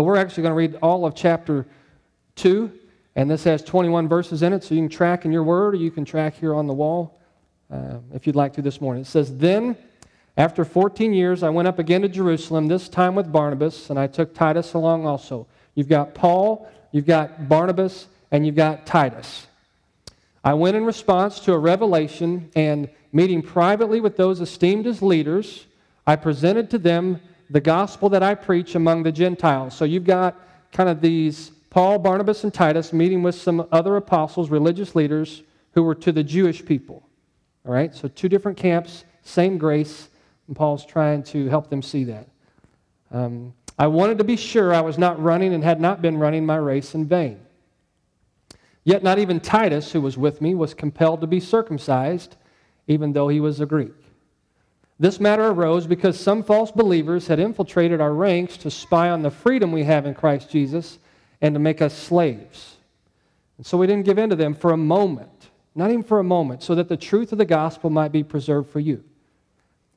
So we're actually going to read all of chapter 2, and this has 21 verses in it, so you can track in your word or you can track here on the wall uh, if you'd like to this morning. It says, Then, after 14 years, I went up again to Jerusalem, this time with Barnabas, and I took Titus along also. You've got Paul, you've got Barnabas, and you've got Titus. I went in response to a revelation and meeting privately with those esteemed as leaders, I presented to them the gospel that I preach among the Gentiles. So you've got kind of these Paul, Barnabas, and Titus meeting with some other apostles, religious leaders who were to the Jewish people. All right, so two different camps, same grace, and Paul's trying to help them see that. Um, I wanted to be sure I was not running and had not been running my race in vain. Yet not even Titus, who was with me, was compelled to be circumcised, even though he was a Greek. This matter arose because some false believers had infiltrated our ranks to spy on the freedom we have in Christ Jesus and to make us slaves. And so we didn't give in to them for a moment, not even for a moment, so that the truth of the gospel might be preserved for you.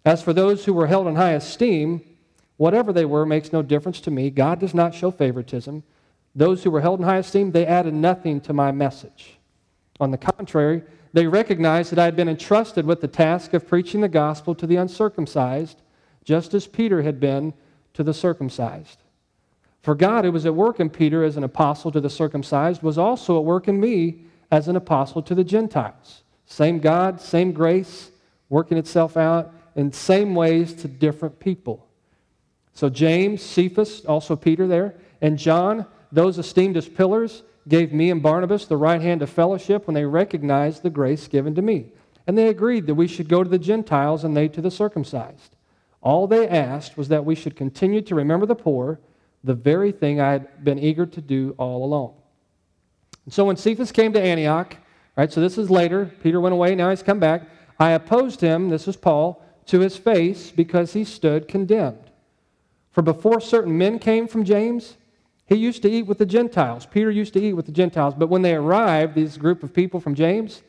As for those who were held in high esteem, whatever they were makes no difference to me. God does not show favoritism. Those who were held in high esteem, they added nothing to my message. On the contrary, they recognized that I had been entrusted with the task of preaching the gospel to the uncircumcised, just as Peter had been to the circumcised. For God, who was at work in Peter as an apostle to the circumcised, was also at work in me as an apostle to the Gentiles. Same God, same grace, working itself out in same ways to different people. So James, Cephas, also Peter there, and John, those esteemed as pillars gave me and Barnabas the right hand of fellowship when they recognized the grace given to me. And they agreed that we should go to the Gentiles and they to the circumcised. All they asked was that we should continue to remember the poor, the very thing I had been eager to do all along. And so when Cephas came to Antioch, right, so this is later, Peter went away, now he's come back. I opposed him, this is Paul, to his face because he stood condemned. For before certain men came from James, he used to eat with the Gentiles. Peter used to eat with the Gentiles. But when they arrived, this group of people from James,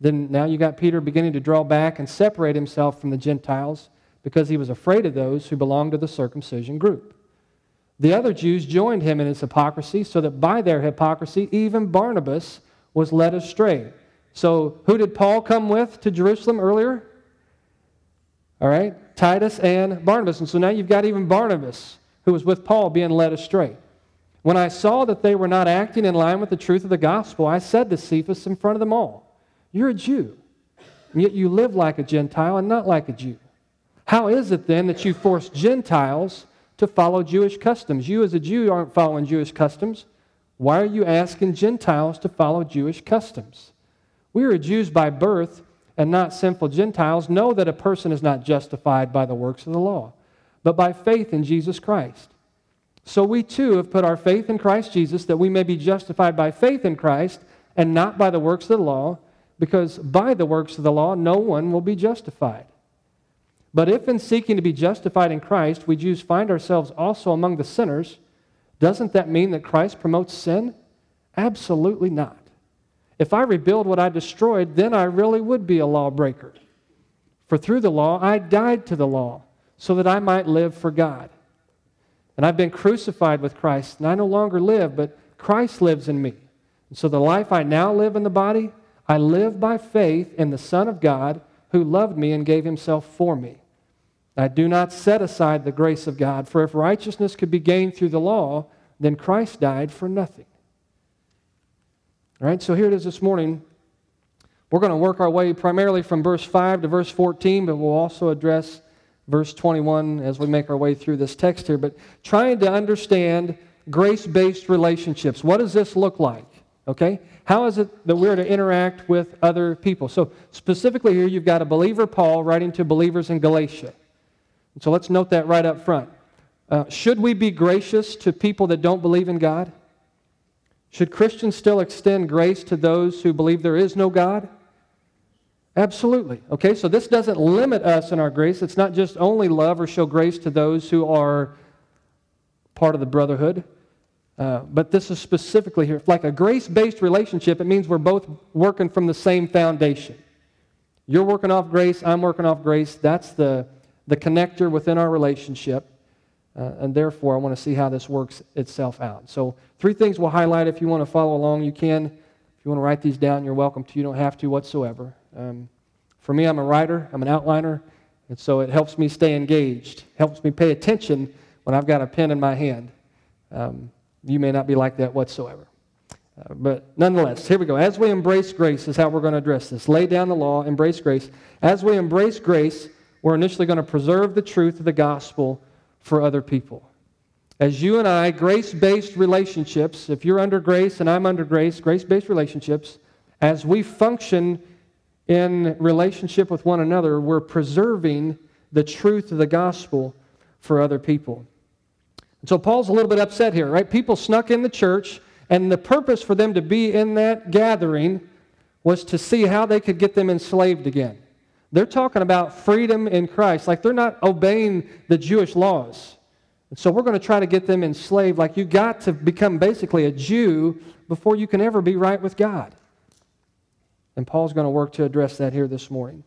then now you got Peter beginning to draw back and separate himself from the Gentiles because he was afraid of those who belonged to the circumcision group. The other Jews joined him in his hypocrisy, so that by their hypocrisy, even Barnabas was led astray. So, who did Paul come with to Jerusalem earlier? All right, Titus and Barnabas. And so now you've got even Barnabas, who was with Paul, being led astray. When I saw that they were not acting in line with the truth of the gospel, I said to Cephas in front of them all, You're a Jew, and yet you live like a Gentile and not like a Jew. How is it then that you force Gentiles to follow Jewish customs? You, as a Jew, aren't following Jewish customs. Why are you asking Gentiles to follow Jewish customs? We are Jews by birth and not sinful Gentiles. Know that a person is not justified by the works of the law, but by faith in Jesus Christ. So we too have put our faith in Christ Jesus that we may be justified by faith in Christ and not by the works of the law, because by the works of the law no one will be justified. But if in seeking to be justified in Christ we Jews find ourselves also among the sinners, doesn't that mean that Christ promotes sin? Absolutely not. If I rebuild what I destroyed, then I really would be a lawbreaker. For through the law I died to the law, so that I might live for God. And I've been crucified with Christ, and I no longer live, but Christ lives in me. And so the life I now live in the body, I live by faith in the Son of God who loved me and gave himself for me. I do not set aside the grace of God, for if righteousness could be gained through the law, then Christ died for nothing. All right, so here it is this morning. We're going to work our way primarily from verse 5 to verse 14, but we'll also address verse 21 as we make our way through this text here, but trying to understand grace based relationships. What does this look like? Okay? How is it that we're to interact with other people? So, specifically here, you've got a believer, Paul, writing to believers in Galatia. And So, let's note that right up front. Uh, should we be gracious to people that don't believe in God? Should Christians still extend grace to those who believe there is no God? Absolutely. Okay, so this doesn't limit us in our grace. It's not just only love or show grace to those who are part of the brotherhood, uh, but this is specifically here. Like a grace based relationship, it means we're both working from the same foundation. You're working off grace, I'm working off grace. That's the, the connector within our relationship. Uh, and therefore, I want to see how this works itself out. So, three things we'll highlight. If you want to follow along, you can. If you want to write these down, you're welcome to. You don't have to whatsoever. Um, for me, I'm a writer, I'm an outliner, and so it helps me stay engaged, helps me pay attention when I've got a pen in my hand. Um, you may not be like that whatsoever. Uh, but nonetheless, here we go. As we embrace grace, is how we're going to address this. Lay down the law, embrace grace. As we embrace grace, we're initially going to preserve the truth of the gospel for other people. As you and I, grace based relationships, if you're under grace and I'm under grace, grace based relationships, as we function in relationship with one another, we're preserving the truth of the gospel for other people. And so Paul's a little bit upset here, right? People snuck in the church, and the purpose for them to be in that gathering was to see how they could get them enslaved again. They're talking about freedom in Christ, like they're not obeying the Jewish laws. And so we're going to try to get them enslaved, like you got to become basically a Jew before you can ever be right with God. And Paul's going to work to address that here this morning.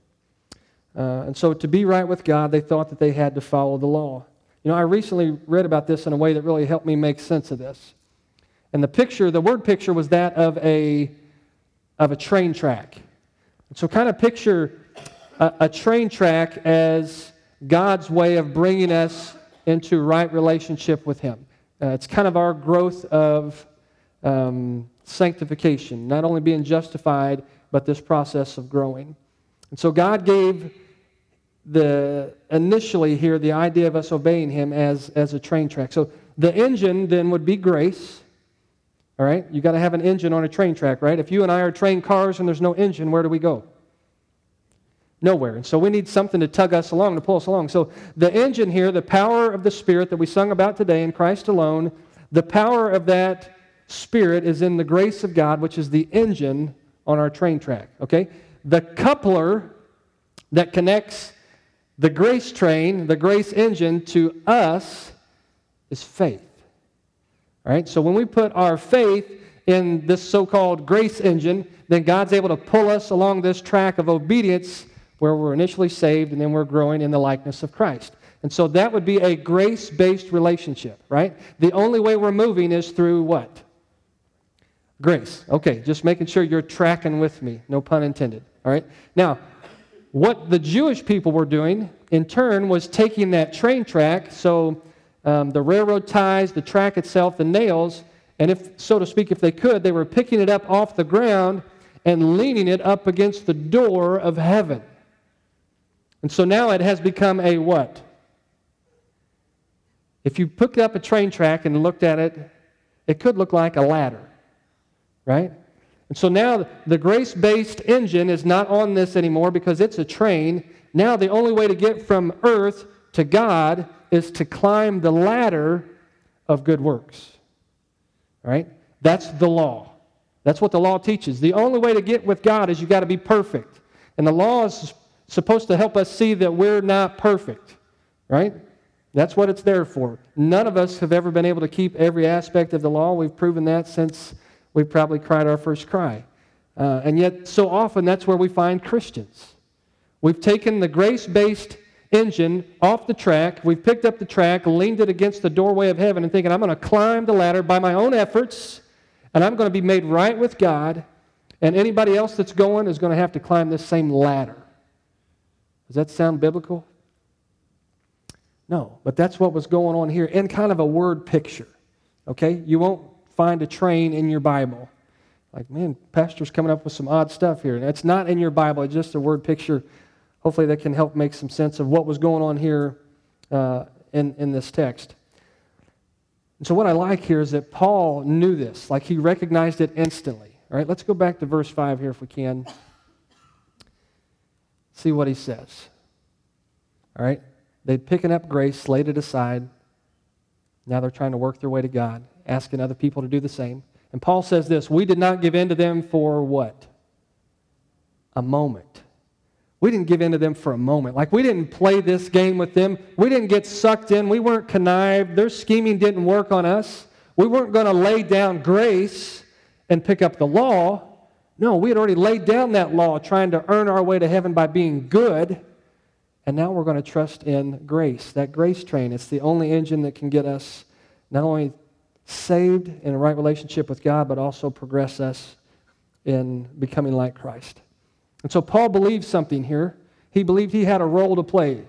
Uh, and so to be right with God, they thought that they had to follow the law. You know, I recently read about this in a way that really helped me make sense of this. And the picture, the word picture was that of a, of a train track. So kind of picture a, a train track as God's way of bringing us into right relationship with Him. Uh, it's kind of our growth of um, sanctification, not only being justified, but this process of growing. And so God gave the initially here the idea of us obeying Him as, as a train track. So the engine then would be grace. All right? You got to have an engine on a train track, right? If you and I are train cars and there's no engine, where do we go? Nowhere. And so we need something to tug us along, to pull us along. So the engine here, the power of the Spirit that we sung about today in Christ alone, the power of that Spirit is in the grace of God, which is the engine on our train track. Okay? The coupler that connects the grace train, the grace engine to us is faith. All right? So when we put our faith in this so called grace engine, then God's able to pull us along this track of obedience where we're initially saved and then we're growing in the likeness of Christ. And so that would be a grace based relationship, right? The only way we're moving is through what? Grace. Okay, just making sure you're tracking with me. No pun intended. All right? Now, what the Jewish people were doing, in turn, was taking that train track, so um, the railroad ties, the track itself, the nails, and if, so to speak, if they could, they were picking it up off the ground and leaning it up against the door of heaven. And so now it has become a what? If you picked up a train track and looked at it, it could look like a ladder, right? And so now the grace based engine is not on this anymore because it's a train. Now the only way to get from earth to God is to climb the ladder of good works. Right? That's the law. That's what the law teaches. The only way to get with God is you got to be perfect. And the law is supposed to help us see that we're not perfect, right? That's what it's there for. None of us have ever been able to keep every aspect of the law. We've proven that since we probably cried our first cry. Uh, and yet, so often, that's where we find Christians. We've taken the grace based engine off the track, we've picked up the track, leaned it against the doorway of heaven, and thinking, I'm going to climb the ladder by my own efforts, and I'm going to be made right with God, and anybody else that's going is going to have to climb this same ladder. Does that sound biblical? No, but that's what was going on here in kind of a word picture. Okay? You won't find a train in your Bible. Like, man, pastor's coming up with some odd stuff here. And it's not in your Bible, it's just a word picture. Hopefully, that can help make some sense of what was going on here uh, in, in this text. And so, what I like here is that Paul knew this, like he recognized it instantly. All right, let's go back to verse 5 here if we can. See what he says. All right? They're picking up grace, laid it aside. Now they're trying to work their way to God, asking other people to do the same. And Paul says this We did not give in to them for what? A moment. We didn't give in to them for a moment. Like we didn't play this game with them. We didn't get sucked in. We weren't connived. Their scheming didn't work on us. We weren't going to lay down grace and pick up the law. No, we had already laid down that law trying to earn our way to heaven by being good. And now we're going to trust in grace, that grace train. It's the only engine that can get us not only saved in a right relationship with God, but also progress us in becoming like Christ. And so Paul believed something here. He believed he had a role to play.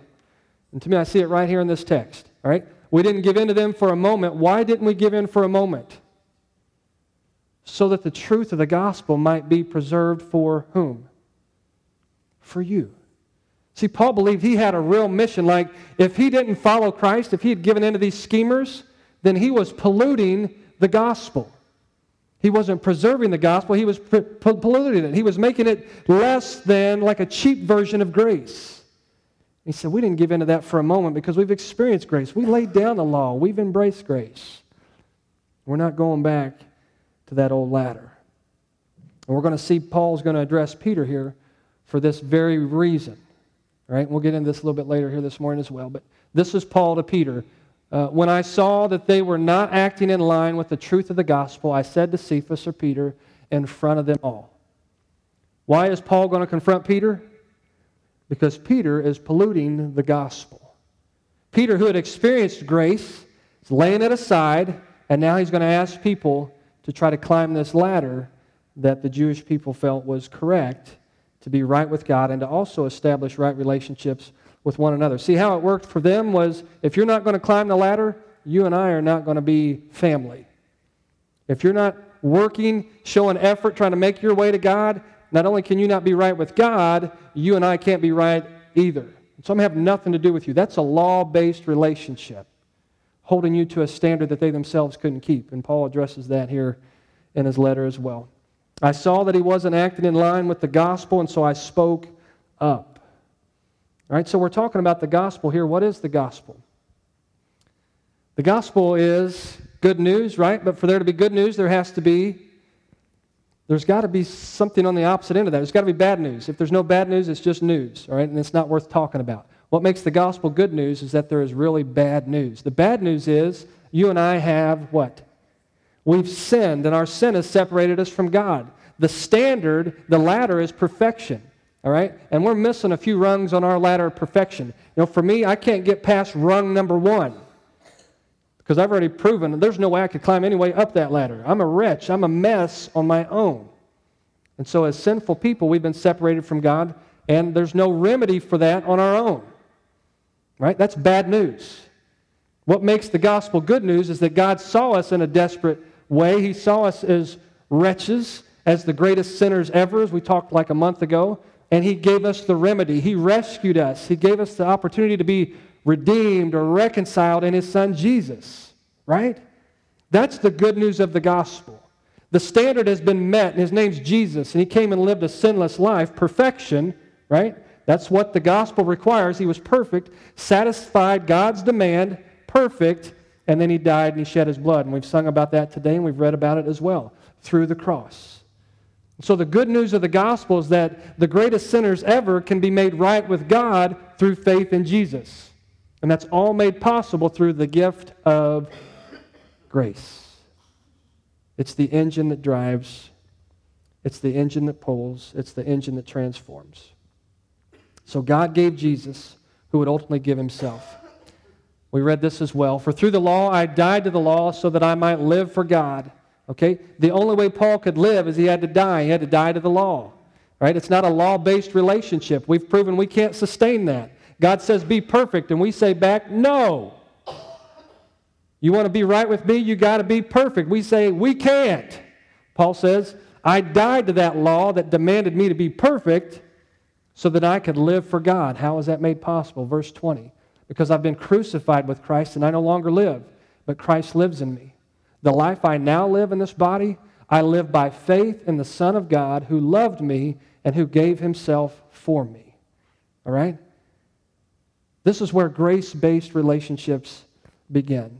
And to me, I see it right here in this text. All right? We didn't give in to them for a moment. Why didn't we give in for a moment? So that the truth of the gospel might be preserved for whom? For you. See, Paul believed he had a real mission. Like, if he didn't follow Christ, if he had given in to these schemers, then he was polluting the gospel. He wasn't preserving the gospel, he was polluting it. He was making it less than like a cheap version of grace. He said, We didn't give in to that for a moment because we've experienced grace. We laid down the law, we've embraced grace. We're not going back to that old ladder. And we're going to see Paul's going to address Peter here for this very reason. All right, we'll get into this a little bit later here this morning as well. But this is Paul to Peter. Uh, when I saw that they were not acting in line with the truth of the gospel, I said to Cephas or Peter in front of them all. Why is Paul going to confront Peter? Because Peter is polluting the gospel. Peter, who had experienced grace, is laying it aside, and now he's going to ask people to try to climb this ladder that the Jewish people felt was correct to be right with God and to also establish right relationships with one another. See how it worked for them was if you're not going to climb the ladder, you and I are not going to be family. If you're not working, showing effort, trying to make your way to God, not only can you not be right with God, you and I can't be right either. So I'm have nothing to do with you. That's a law based relationship, holding you to a standard that they themselves couldn't keep. And Paul addresses that here in his letter as well. I saw that he wasn't acting in line with the gospel, and so I spoke up. All right, so we're talking about the gospel here. What is the gospel? The gospel is good news, right? But for there to be good news, there has to be, there's got to be something on the opposite end of that. There's got to be bad news. If there's no bad news, it's just news, all right? And it's not worth talking about. What makes the gospel good news is that there is really bad news. The bad news is you and I have what? We've sinned, and our sin has separated us from God. The standard, the ladder, is perfection. All right? And we're missing a few rungs on our ladder of perfection. You know, for me, I can't get past rung number one because I've already proven there's no way I could climb any way up that ladder. I'm a wretch, I'm a mess on my own. And so, as sinful people, we've been separated from God, and there's no remedy for that on our own. Right? That's bad news. What makes the gospel good news is that God saw us in a desperate way. He saw us as wretches, as the greatest sinners ever, as we talked like a month ago and He gave us the remedy. He rescued us. He gave us the opportunity to be redeemed or reconciled in His Son Jesus, right? That's the good news of the gospel. The standard has been met, and His name's Jesus, and He came and lived a sinless life, perfection, right? That's what the gospel requires. He was perfect, satisfied God's demand, perfect, and then He died and He shed His blood. And we've sung about that today, and we've read about it as well through the cross. So, the good news of the gospel is that the greatest sinners ever can be made right with God through faith in Jesus. And that's all made possible through the gift of grace. It's the engine that drives, it's the engine that pulls, it's the engine that transforms. So, God gave Jesus, who would ultimately give himself. We read this as well. For through the law I died to the law so that I might live for God. Okay? The only way Paul could live is he had to die. He had to die to the law. Right? It's not a law based relationship. We've proven we can't sustain that. God says, be perfect, and we say back, no. You want to be right with me? You got to be perfect. We say, we can't. Paul says, I died to that law that demanded me to be perfect so that I could live for God. How is that made possible? Verse 20. Because I've been crucified with Christ and I no longer live, but Christ lives in me. The life I now live in this body, I live by faith in the Son of God who loved me and who gave himself for me. All right? This is where grace based relationships begin.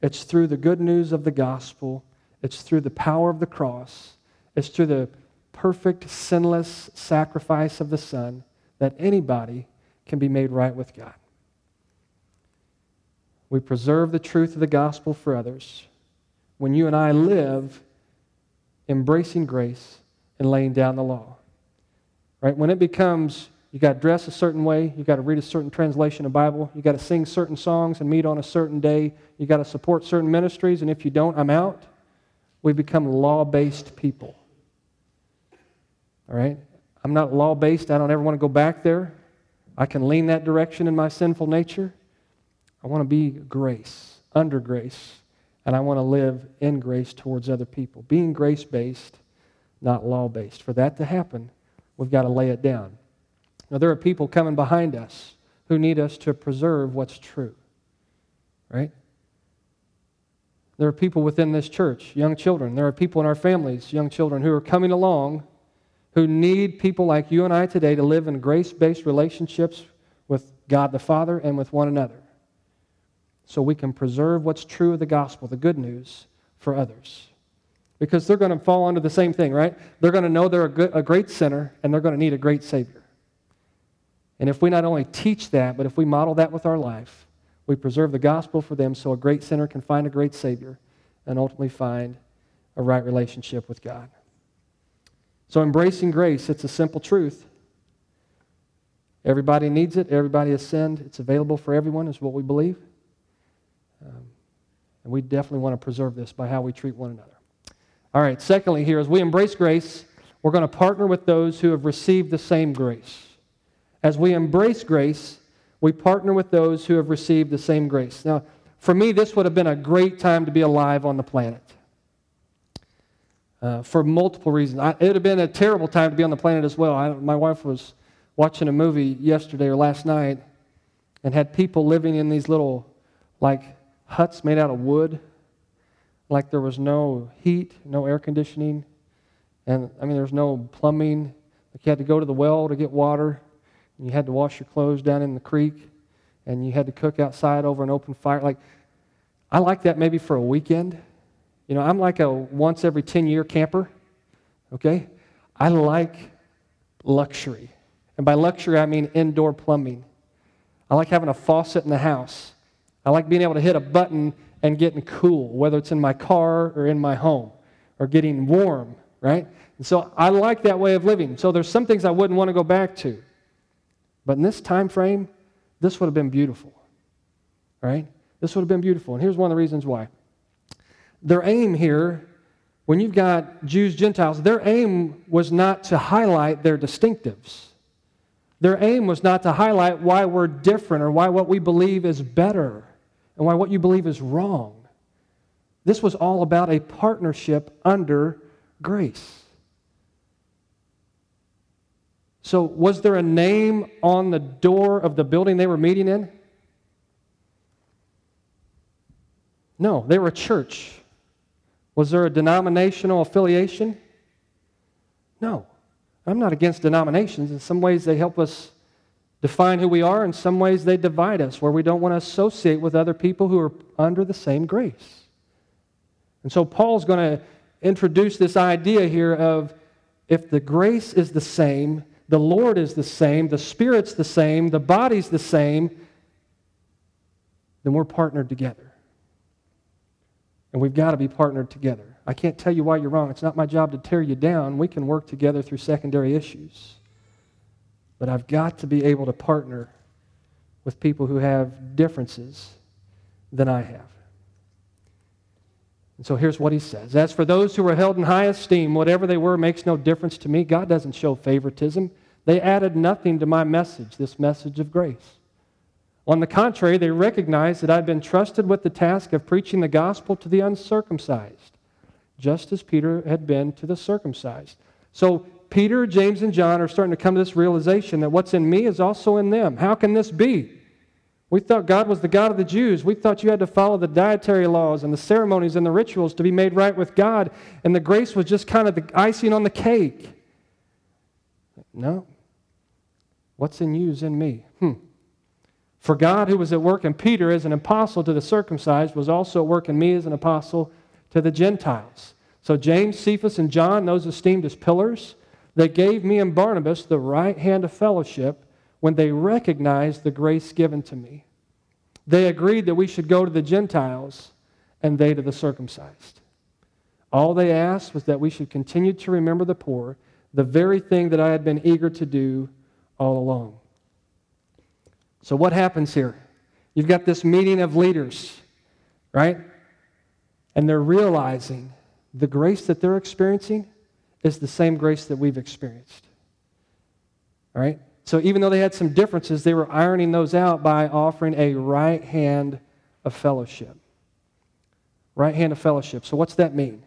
It's through the good news of the gospel, it's through the power of the cross, it's through the perfect, sinless sacrifice of the Son that anybody can be made right with God. We preserve the truth of the gospel for others when you and I live embracing grace and laying down the law. Right? When it becomes You got to dress a certain way. You got to read a certain translation of Bible. You got to sing certain songs and meet on a certain day. You got to support certain ministries, and if you don't, I'm out. We become law based people. All right? I'm not law based. I don't ever want to go back there. I can lean that direction in my sinful nature. I want to be grace, under grace, and I want to live in grace towards other people. Being grace based, not law based. For that to happen, we've got to lay it down. Now, there are people coming behind us who need us to preserve what's true, right? There are people within this church, young children. There are people in our families, young children, who are coming along who need people like you and I today to live in grace based relationships with God the Father and with one another so we can preserve what's true of the gospel, the good news, for others. Because they're going to fall under the same thing, right? They're going to know they're a, good, a great sinner and they're going to need a great Savior. And if we not only teach that, but if we model that with our life, we preserve the gospel for them so a great sinner can find a great Savior and ultimately find a right relationship with God. So, embracing grace, it's a simple truth. Everybody needs it, everybody has sinned. It's available for everyone, is what we believe. Um, and we definitely want to preserve this by how we treat one another. All right, secondly, here, as we embrace grace, we're going to partner with those who have received the same grace. As we embrace grace, we partner with those who have received the same grace. Now, for me, this would have been a great time to be alive on the planet uh, for multiple reasons. I, it would have been a terrible time to be on the planet as well. I, my wife was watching a movie yesterday or last night and had people living in these little, like, huts made out of wood, like there was no heat, no air conditioning, and I mean, there was no plumbing. Like, you had to go to the well to get water, and you had to wash your clothes down in the creek, and you had to cook outside over an open fire. Like, I like that maybe for a weekend you know, I'm like a once every 10 year camper, okay? I like luxury. And by luxury, I mean indoor plumbing. I like having a faucet in the house. I like being able to hit a button and getting cool, whether it's in my car or in my home, or getting warm, right? And so I like that way of living. So there's some things I wouldn't want to go back to. But in this time frame, this would have been beautiful, right? This would have been beautiful. And here's one of the reasons why their aim here, when you've got Jews, Gentiles, their aim was not to highlight their distinctives. Their aim was not to highlight why we're different or why what we believe is better and why what you believe is wrong. This was all about a partnership under grace. So, was there a name on the door of the building they were meeting in? No, they were a church. Was there a denominational affiliation? No. I'm not against denominations. In some ways, they help us define who we are. In some ways, they divide us where we don't want to associate with other people who are under the same grace. And so, Paul's going to introduce this idea here of if the grace is the same, the Lord is the same, the Spirit's the same, the body's the same, then we're partnered together. And we've got to be partnered together. I can't tell you why you're wrong. It's not my job to tear you down. We can work together through secondary issues. But I've got to be able to partner with people who have differences than I have. And so here's what he says As for those who were held in high esteem, whatever they were makes no difference to me. God doesn't show favoritism. They added nothing to my message, this message of grace. On the contrary, they recognized that I'd been trusted with the task of preaching the gospel to the uncircumcised, just as Peter had been to the circumcised. So Peter, James, and John are starting to come to this realization that what's in me is also in them. How can this be? We thought God was the God of the Jews. We thought you had to follow the dietary laws and the ceremonies and the rituals to be made right with God, and the grace was just kind of the icing on the cake. No. What's in you is in me. Hmm. For God, who was at work in Peter as an apostle to the circumcised, was also at work in me as an apostle to the Gentiles. So James, Cephas, and John, those esteemed as pillars, they gave me and Barnabas the right hand of fellowship when they recognized the grace given to me. They agreed that we should go to the Gentiles and they to the circumcised. All they asked was that we should continue to remember the poor, the very thing that I had been eager to do all along. So, what happens here? You've got this meeting of leaders, right? And they're realizing the grace that they're experiencing is the same grace that we've experienced. All right? So even though they had some differences, they were ironing those out by offering a right hand of fellowship. Right hand of fellowship. So what's that mean?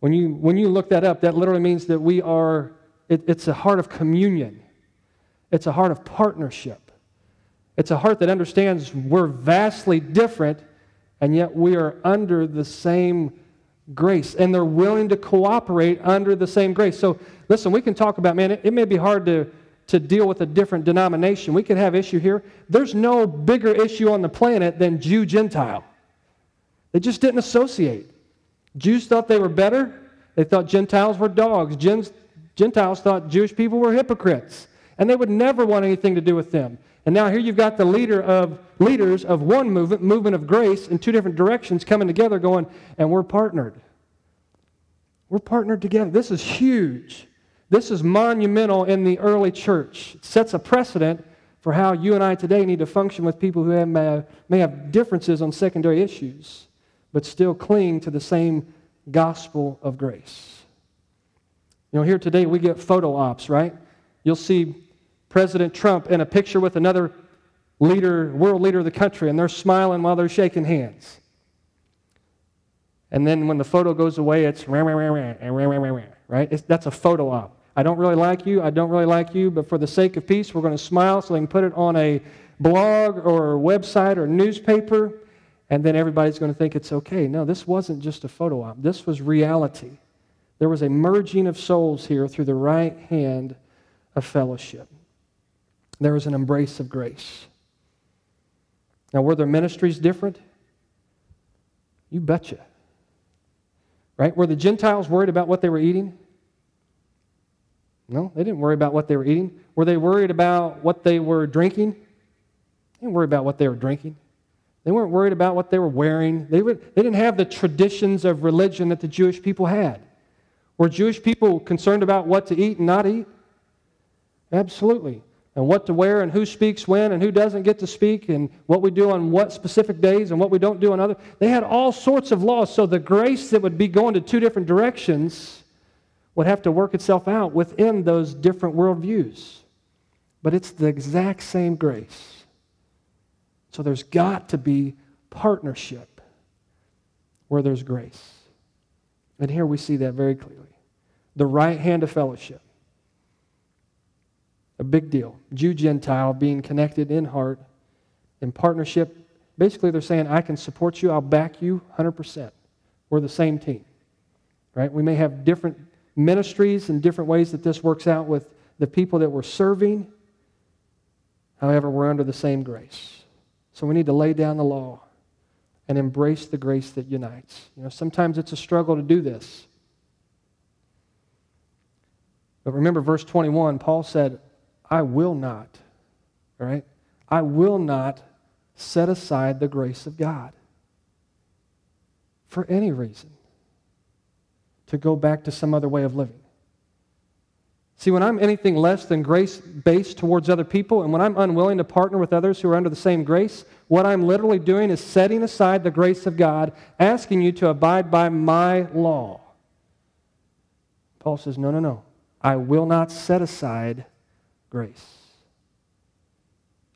When you, when you look that up, that literally means that we are, it, it's a heart of communion. It's a heart of partnership. It's a heart that understands we're vastly different, and yet we are under the same grace. And they're willing to cooperate under the same grace. So, listen, we can talk about, man, it, it may be hard to, to deal with a different denomination. We could have issue here. There's no bigger issue on the planet than Jew Gentile. They just didn't associate. Jews thought they were better. They thought Gentiles were dogs. Gentiles thought Jewish people were hypocrites. And they would never want anything to do with them. And now here you've got the leader of leaders of one movement, movement of grace, in two different directions coming together, going, and we're partnered. We're partnered together. This is huge. This is monumental in the early church. It sets a precedent for how you and I today need to function with people who have, may, may have differences on secondary issues, but still cling to the same gospel of grace. You know, here today we get photo ops, right? You'll see President Trump in a picture with another leader, world leader of the country, and they're smiling while they're shaking hands. And then when the photo goes away, it's right? It's, that's a photo op. I don't really like you. I don't really like you, but for the sake of peace, we're going to smile so they can put it on a blog or a website or newspaper, and then everybody's going to think it's okay. No, this wasn't just a photo op. This was reality. There was a merging of souls here through the right hand of fellowship there was an embrace of grace. Now, were their ministries different? You betcha. Right? Were the Gentiles worried about what they were eating? No, they didn't worry about what they were eating. Were they worried about what they were drinking? They didn't worry about what they were drinking. They weren't worried about what they were wearing. They, would, they didn't have the traditions of religion that the Jewish people had. Were Jewish people concerned about what to eat and not eat? Absolutely and what to wear and who speaks when and who doesn't get to speak and what we do on what specific days and what we don't do on other. They had all sorts of laws. So the grace that would be going to two different directions would have to work itself out within those different worldviews. But it's the exact same grace. So there's got to be partnership where there's grace. And here we see that very clearly. The right hand of fellowship a big deal. Jew Gentile being connected in heart, in partnership. Basically, they're saying, I can support you, I'll back you 100%. We're the same team. Right? We may have different ministries and different ways that this works out with the people that we're serving. However, we're under the same grace. So we need to lay down the law and embrace the grace that unites. You know, sometimes it's a struggle to do this. But remember verse 21, Paul said, I will not, all right? I will not set aside the grace of God for any reason to go back to some other way of living. See, when I'm anything less than grace based towards other people, and when I'm unwilling to partner with others who are under the same grace, what I'm literally doing is setting aside the grace of God, asking you to abide by my law. Paul says, No, no, no. I will not set aside grace.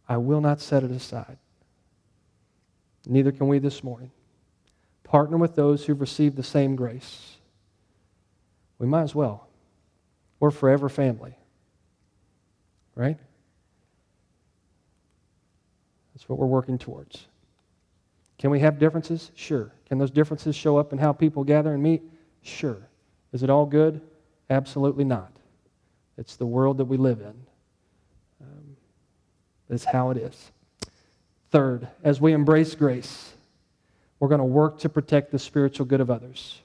I will not set it aside. Neither can we this morning. Partner with those who've received the same grace. We might as well. We're forever family. Right? That's what we're working towards. Can we have differences? Sure. Can those differences show up in how people gather and meet? Sure. Is it all good? Absolutely not. It's the world that we live in. That's how it is. Third, as we embrace grace, we're going to work to protect the spiritual good of others.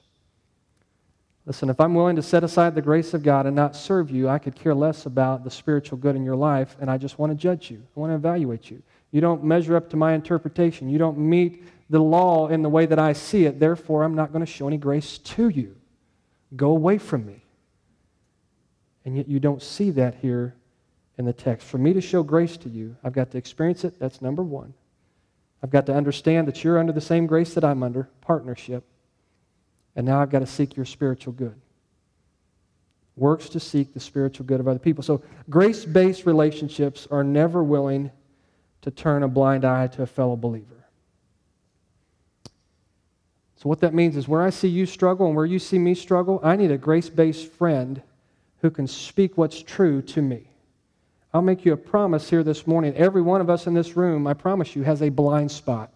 Listen, if I'm willing to set aside the grace of God and not serve you, I could care less about the spiritual good in your life, and I just want to judge you. I want to evaluate you. You don't measure up to my interpretation. You don't meet the law in the way that I see it. Therefore, I'm not going to show any grace to you. Go away from me. And yet, you don't see that here in the text. For me to show grace to you, I've got to experience it. That's number one. I've got to understand that you're under the same grace that I'm under, partnership. And now I've got to seek your spiritual good. Works to seek the spiritual good of other people. So, grace based relationships are never willing to turn a blind eye to a fellow believer. So, what that means is where I see you struggle and where you see me struggle, I need a grace based friend who can speak what's true to me. I'll make you a promise here this morning. Every one of us in this room, I promise you, has a blind spot.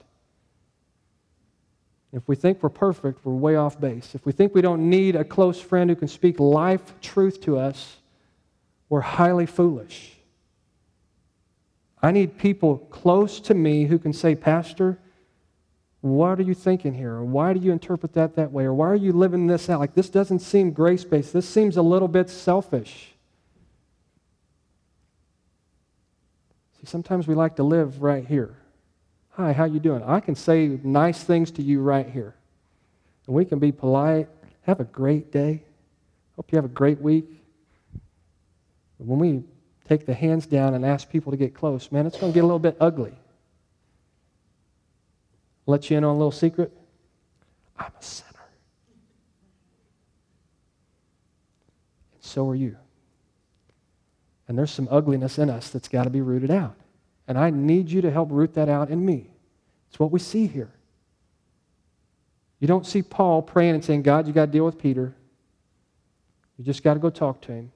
If we think we're perfect, we're way off base. If we think we don't need a close friend who can speak life truth to us, we're highly foolish. I need people close to me who can say, Pastor, what are you thinking here? Or why do you interpret that that way? Or why are you living this out? Like, this doesn't seem grace based. This seems a little bit selfish. Sometimes we like to live right here. Hi, how you doing? I can say nice things to you right here. And we can be polite. Have a great day. Hope you have a great week. But when we take the hands down and ask people to get close, man, it's going to get a little bit ugly. Let you in on a little secret? I'm a sinner. And so are you. And there's some ugliness in us that's got to be rooted out. And I need you to help root that out in me. It's what we see here. You don't see Paul praying and saying, God, you got to deal with Peter. You just got to go talk to him.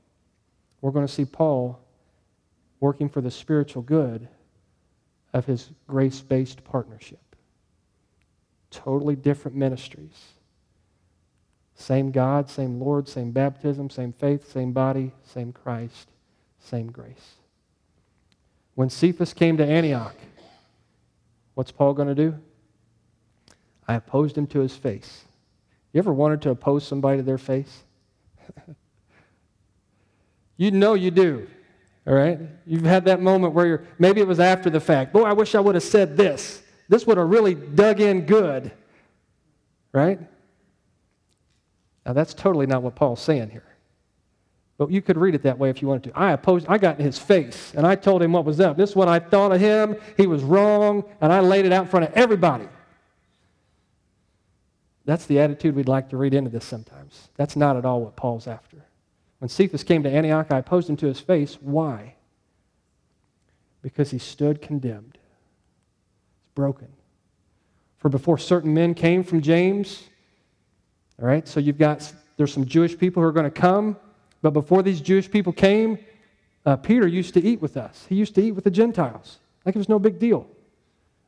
We're going to see Paul working for the spiritual good of his grace based partnership. Totally different ministries. Same God, same Lord, same baptism, same faith, same body, same Christ, same grace. When Cephas came to Antioch, what's Paul going to do? I opposed him to his face. You ever wanted to oppose somebody to their face? you know you do. All right? You've had that moment where you're, maybe it was after the fact. Boy, I wish I would have said this. This would have really dug in good. Right? Now, that's totally not what Paul's saying here. But you could read it that way if you wanted to. I opposed, I got in his face and I told him what was up. This is what I thought of him. He was wrong, and I laid it out in front of everybody. That's the attitude we'd like to read into this sometimes. That's not at all what Paul's after. When Cephas came to Antioch, I opposed him to his face. Why? Because he stood condemned It's broken. For before certain men came from James, all right, so you've got, there's some Jewish people who are going to come, but before these Jewish people came, uh, Peter used to eat with us. He used to eat with the Gentiles. Like it was no big deal.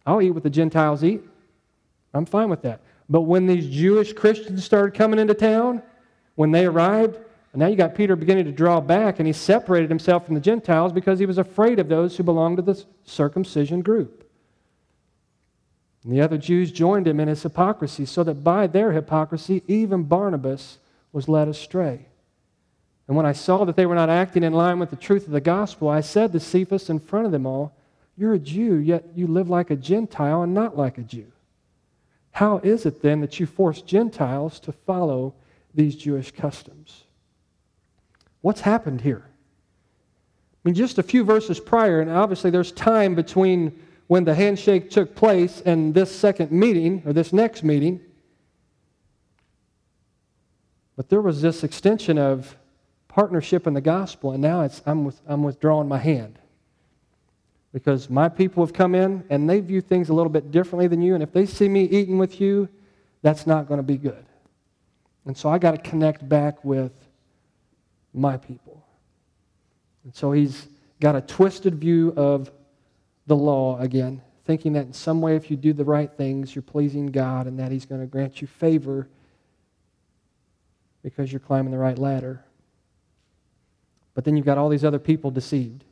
I'll eat what the Gentiles eat. I'm fine with that. But when these Jewish Christians started coming into town, when they arrived, now you got Peter beginning to draw back, and he separated himself from the Gentiles because he was afraid of those who belonged to the circumcision group. And the other Jews joined him in his hypocrisy, so that by their hypocrisy, even Barnabas was led astray. And when I saw that they were not acting in line with the truth of the gospel, I said to Cephas in front of them all, You're a Jew, yet you live like a Gentile and not like a Jew. How is it then that you force Gentiles to follow these Jewish customs? What's happened here? I mean, just a few verses prior, and obviously there's time between when the handshake took place and this second meeting, or this next meeting. But there was this extension of partnership in the gospel, and now it's, I'm, with, I'm withdrawing my hand. Because my people have come in and they view things a little bit differently than you, and if they see me eating with you, that's not going to be good. And so I got to connect back with my people. And so he's got a twisted view of the law again, thinking that in some way, if you do the right things, you're pleasing God and that He's going to grant you favor because you're climbing the right ladder. But then you've got all these other people deceived.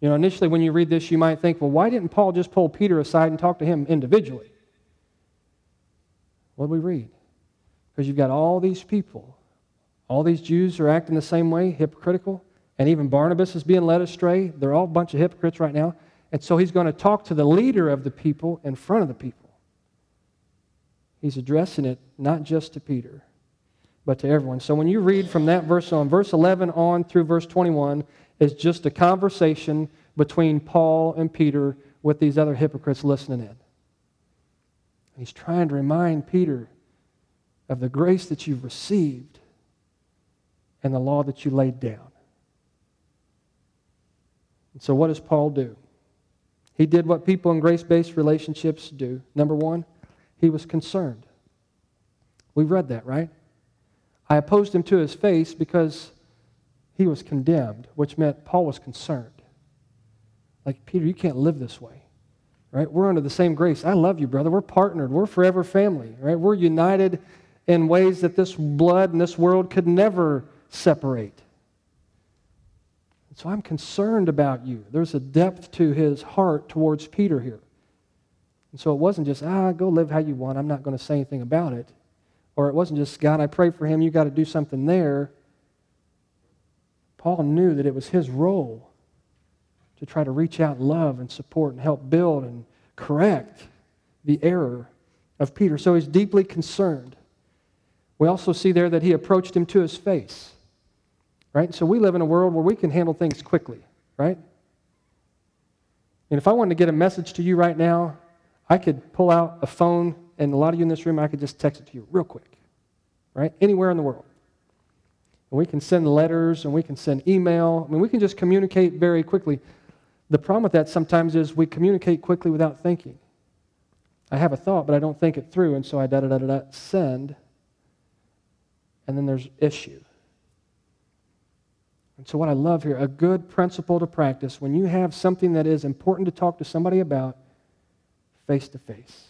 You know, initially when you read this, you might think, well, why didn't Paul just pull Peter aside and talk to him individually? What do we read? Because you've got all these people. All these Jews are acting the same way, hypocritical. And even Barnabas is being led astray. They're all a bunch of hypocrites right now. And so he's going to talk to the leader of the people in front of the people. He's addressing it not just to Peter. But to everyone. So when you read from that verse on, verse 11 on through verse 21 is just a conversation between Paul and Peter with these other hypocrites listening in. He's trying to remind Peter of the grace that you've received and the law that you laid down. And so, what does Paul do? He did what people in grace based relationships do. Number one, he was concerned. We read that, right? I opposed him to his face because he was condemned, which meant Paul was concerned. Like, Peter, you can't live this way, right? We're under the same grace. I love you, brother. We're partnered. We're forever family, right? We're united in ways that this blood and this world could never separate. So I'm concerned about you. There's a depth to his heart towards Peter here. And so it wasn't just, ah, go live how you want. I'm not going to say anything about it. Or it wasn't just, God, I pray for him. You got to do something there. Paul knew that it was his role to try to reach out love and support and help build and correct the error of Peter. So he's deeply concerned. We also see there that he approached him to his face. Right? So we live in a world where we can handle things quickly, right? And if I wanted to get a message to you right now, I could pull out a phone, and a lot of you in this room, I could just text it to you real quick, right? Anywhere in the world. And we can send letters and we can send email. I mean, we can just communicate very quickly. The problem with that sometimes is we communicate quickly without thinking. I have a thought, but I don't think it through, and so I da da da da send, and then there's issue. And so, what I love here, a good principle to practice when you have something that is important to talk to somebody about face to face.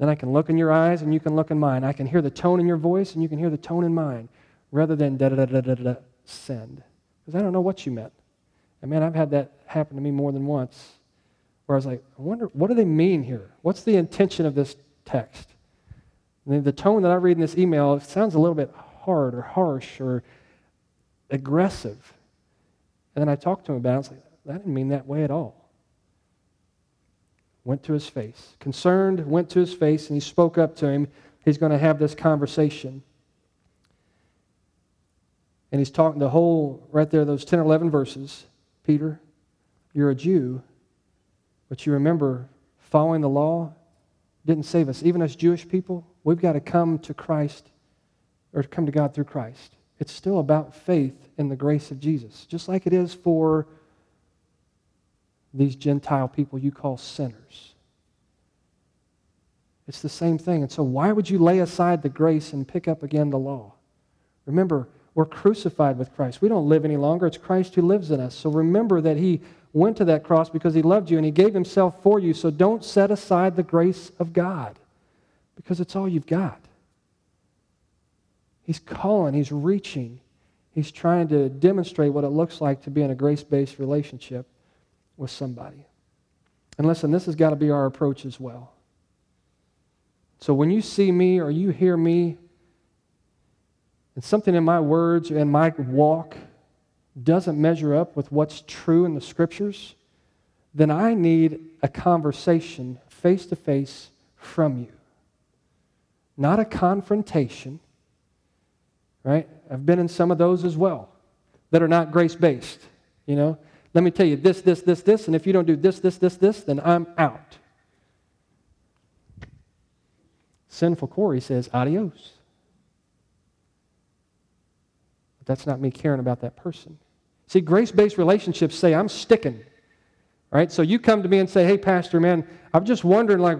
Then I can look in your eyes and you can look in mine. I can hear the tone in your voice and you can hear the tone in mine rather than da da da da da send. Because I don't know what you meant. And man, I've had that happen to me more than once where I was like, I wonder, what do they mean here? What's the intention of this text? And the tone that I read in this email sounds a little bit hard or harsh or aggressive. And then I talked to him about it. I was like, I didn't mean that way at all. Went to his face. Concerned, went to his face, and he spoke up to him. He's going to have this conversation. And he's talking the whole, right there, those 10 or 11 verses. Peter, you're a Jew, but you remember following the law didn't save us. Even as Jewish people, we've got to come to Christ or come to God through Christ. It's still about faith in the grace of Jesus, just like it is for these Gentile people you call sinners. It's the same thing. And so, why would you lay aside the grace and pick up again the law? Remember, we're crucified with Christ. We don't live any longer. It's Christ who lives in us. So, remember that He went to that cross because He loved you and He gave Himself for you. So, don't set aside the grace of God because it's all you've got. He's calling, he's reaching, he's trying to demonstrate what it looks like to be in a grace based relationship with somebody. And listen, this has got to be our approach as well. So when you see me or you hear me, and something in my words and my walk doesn't measure up with what's true in the scriptures, then I need a conversation face to face from you. Not a confrontation, right? I've been in some of those as well that are not grace based. You know, let me tell you this, this, this, this, and if you don't do this, this, this, this, then I'm out. Sinful Corey says, adios. But that's not me caring about that person. See, grace based relationships say, I'm sticking. Right? So you come to me and say, hey, Pastor, man, I'm just wondering, like,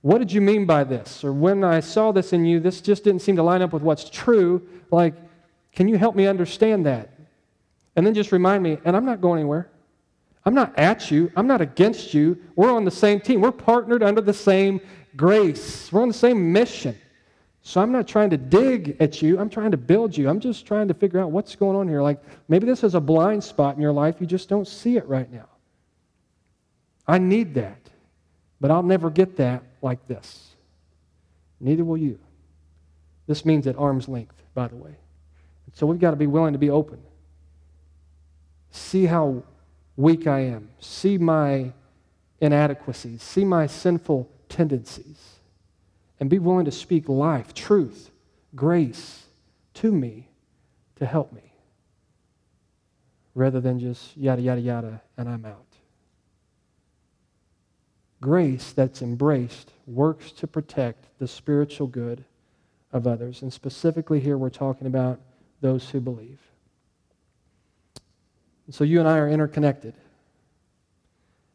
what did you mean by this? Or when I saw this in you, this just didn't seem to line up with what's true. Like, can you help me understand that? And then just remind me, and I'm not going anywhere. I'm not at you. I'm not against you. We're on the same team. We're partnered under the same grace. We're on the same mission. So I'm not trying to dig at you. I'm trying to build you. I'm just trying to figure out what's going on here. Like maybe this is a blind spot in your life. You just don't see it right now. I need that. But I'll never get that like this. Neither will you. This means at arm's length, by the way. So we've got to be willing to be open. See how weak I am. See my inadequacies. See my sinful tendencies. And be willing to speak life, truth, grace to me to help me rather than just yada, yada, yada, and I'm out. Grace that's embraced works to protect the spiritual good of others. And specifically here, we're talking about those who believe. And so you and I are interconnected.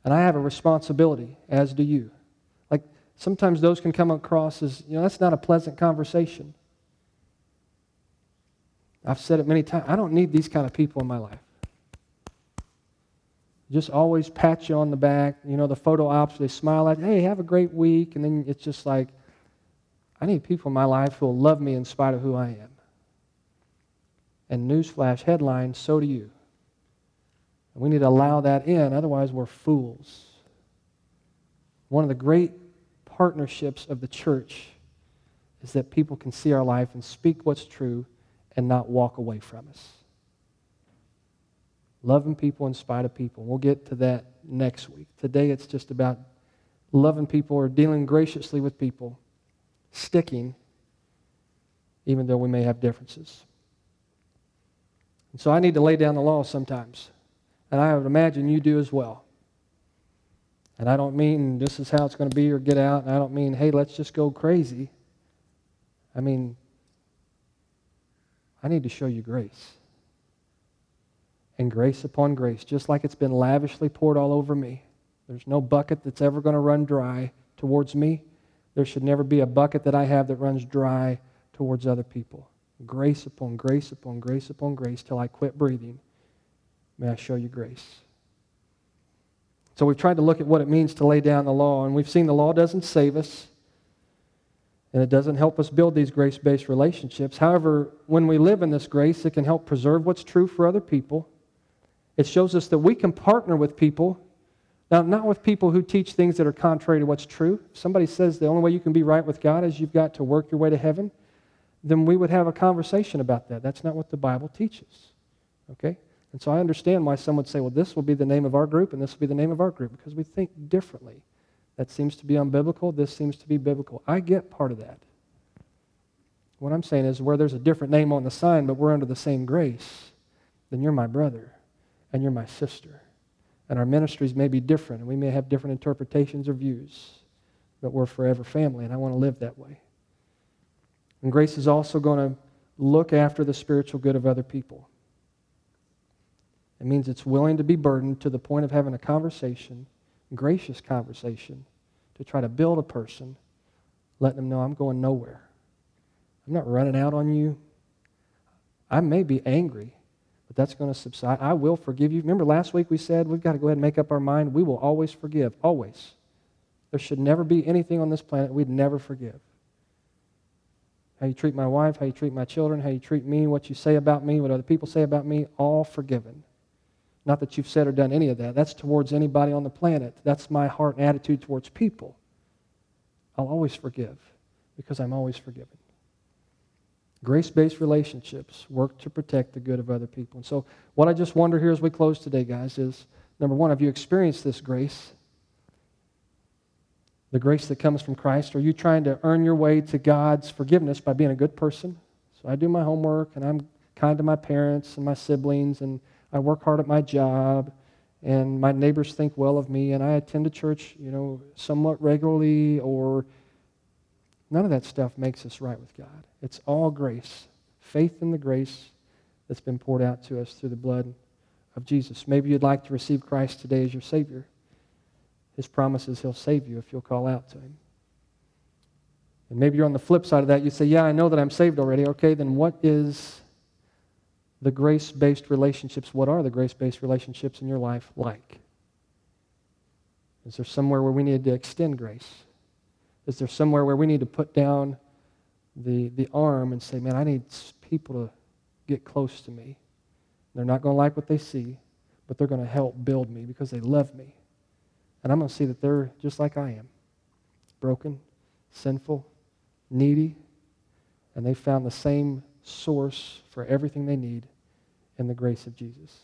And I have a responsibility, as do you. Like sometimes those can come across as, you know, that's not a pleasant conversation. I've said it many times. I don't need these kind of people in my life. Just always pat you on the back. You know, the photo ops, they smile at you, hey, have a great week. And then it's just like, I need people in my life who will love me in spite of who I am. And newsflash headline, so do you. And we need to allow that in, otherwise, we're fools. One of the great partnerships of the church is that people can see our life and speak what's true and not walk away from us. Loving people in spite of people. We'll get to that next week. Today it's just about loving people or dealing graciously with people, sticking, even though we may have differences. And so I need to lay down the law sometimes. And I would imagine you do as well. And I don't mean this is how it's going to be or get out. And I don't mean, hey, let's just go crazy. I mean, I need to show you grace. And grace upon grace, just like it's been lavishly poured all over me. There's no bucket that's ever going to run dry towards me. There should never be a bucket that I have that runs dry towards other people. Grace upon grace upon grace upon grace till I quit breathing. May I show you grace. So we've tried to look at what it means to lay down the law, and we've seen the law doesn't save us. And it doesn't help us build these grace based relationships. However, when we live in this grace, it can help preserve what's true for other people. It shows us that we can partner with people. Now, not with people who teach things that are contrary to what's true. If somebody says the only way you can be right with God is you've got to work your way to heaven, then we would have a conversation about that. That's not what the Bible teaches. Okay? And so I understand why some would say, well, this will be the name of our group and this will be the name of our group because we think differently. That seems to be unbiblical. This seems to be biblical. I get part of that. What I'm saying is, where there's a different name on the sign, but we're under the same grace, then you're my brother and you're my sister. And our ministries may be different, and we may have different interpretations or views, but we're forever family, and I want to live that way. And grace is also going to look after the spiritual good of other people. It means it's willing to be burdened to the point of having a conversation gracious conversation to try to build a person, letting them know I'm going nowhere. I'm not running out on you. I may be angry, but that's going to subside. I will forgive you. Remember last week we said we've got to go ahead and make up our mind. We will always forgive, always. There should never be anything on this planet we'd never forgive. How you treat my wife, how you treat my children, how you treat me, what you say about me, what other people say about me, all forgiven. Not that you've said or done any of that. That's towards anybody on the planet. That's my heart and attitude towards people. I'll always forgive because I'm always forgiven. Grace based relationships work to protect the good of other people. And so, what I just wonder here as we close today, guys, is number one, have you experienced this grace? The grace that comes from Christ? Are you trying to earn your way to God's forgiveness by being a good person? So, I do my homework and I'm kind to my parents and my siblings and I work hard at my job, and my neighbors think well of me, and I attend a church, you know, somewhat regularly, or none of that stuff makes us right with God. It's all grace, faith in the grace that's been poured out to us through the blood of Jesus. Maybe you'd like to receive Christ today as your Savior. His promise is He'll save you if you'll call out to Him. And maybe you're on the flip side of that. You say, Yeah, I know that I'm saved already. Okay, then what is the grace based relationships, what are the grace based relationships in your life like? Is there somewhere where we need to extend grace? Is there somewhere where we need to put down the, the arm and say, man, I need people to get close to me? They're not going to like what they see, but they're going to help build me because they love me. And I'm going to see that they're just like I am broken, sinful, needy, and they found the same source for everything they need in the grace of Jesus.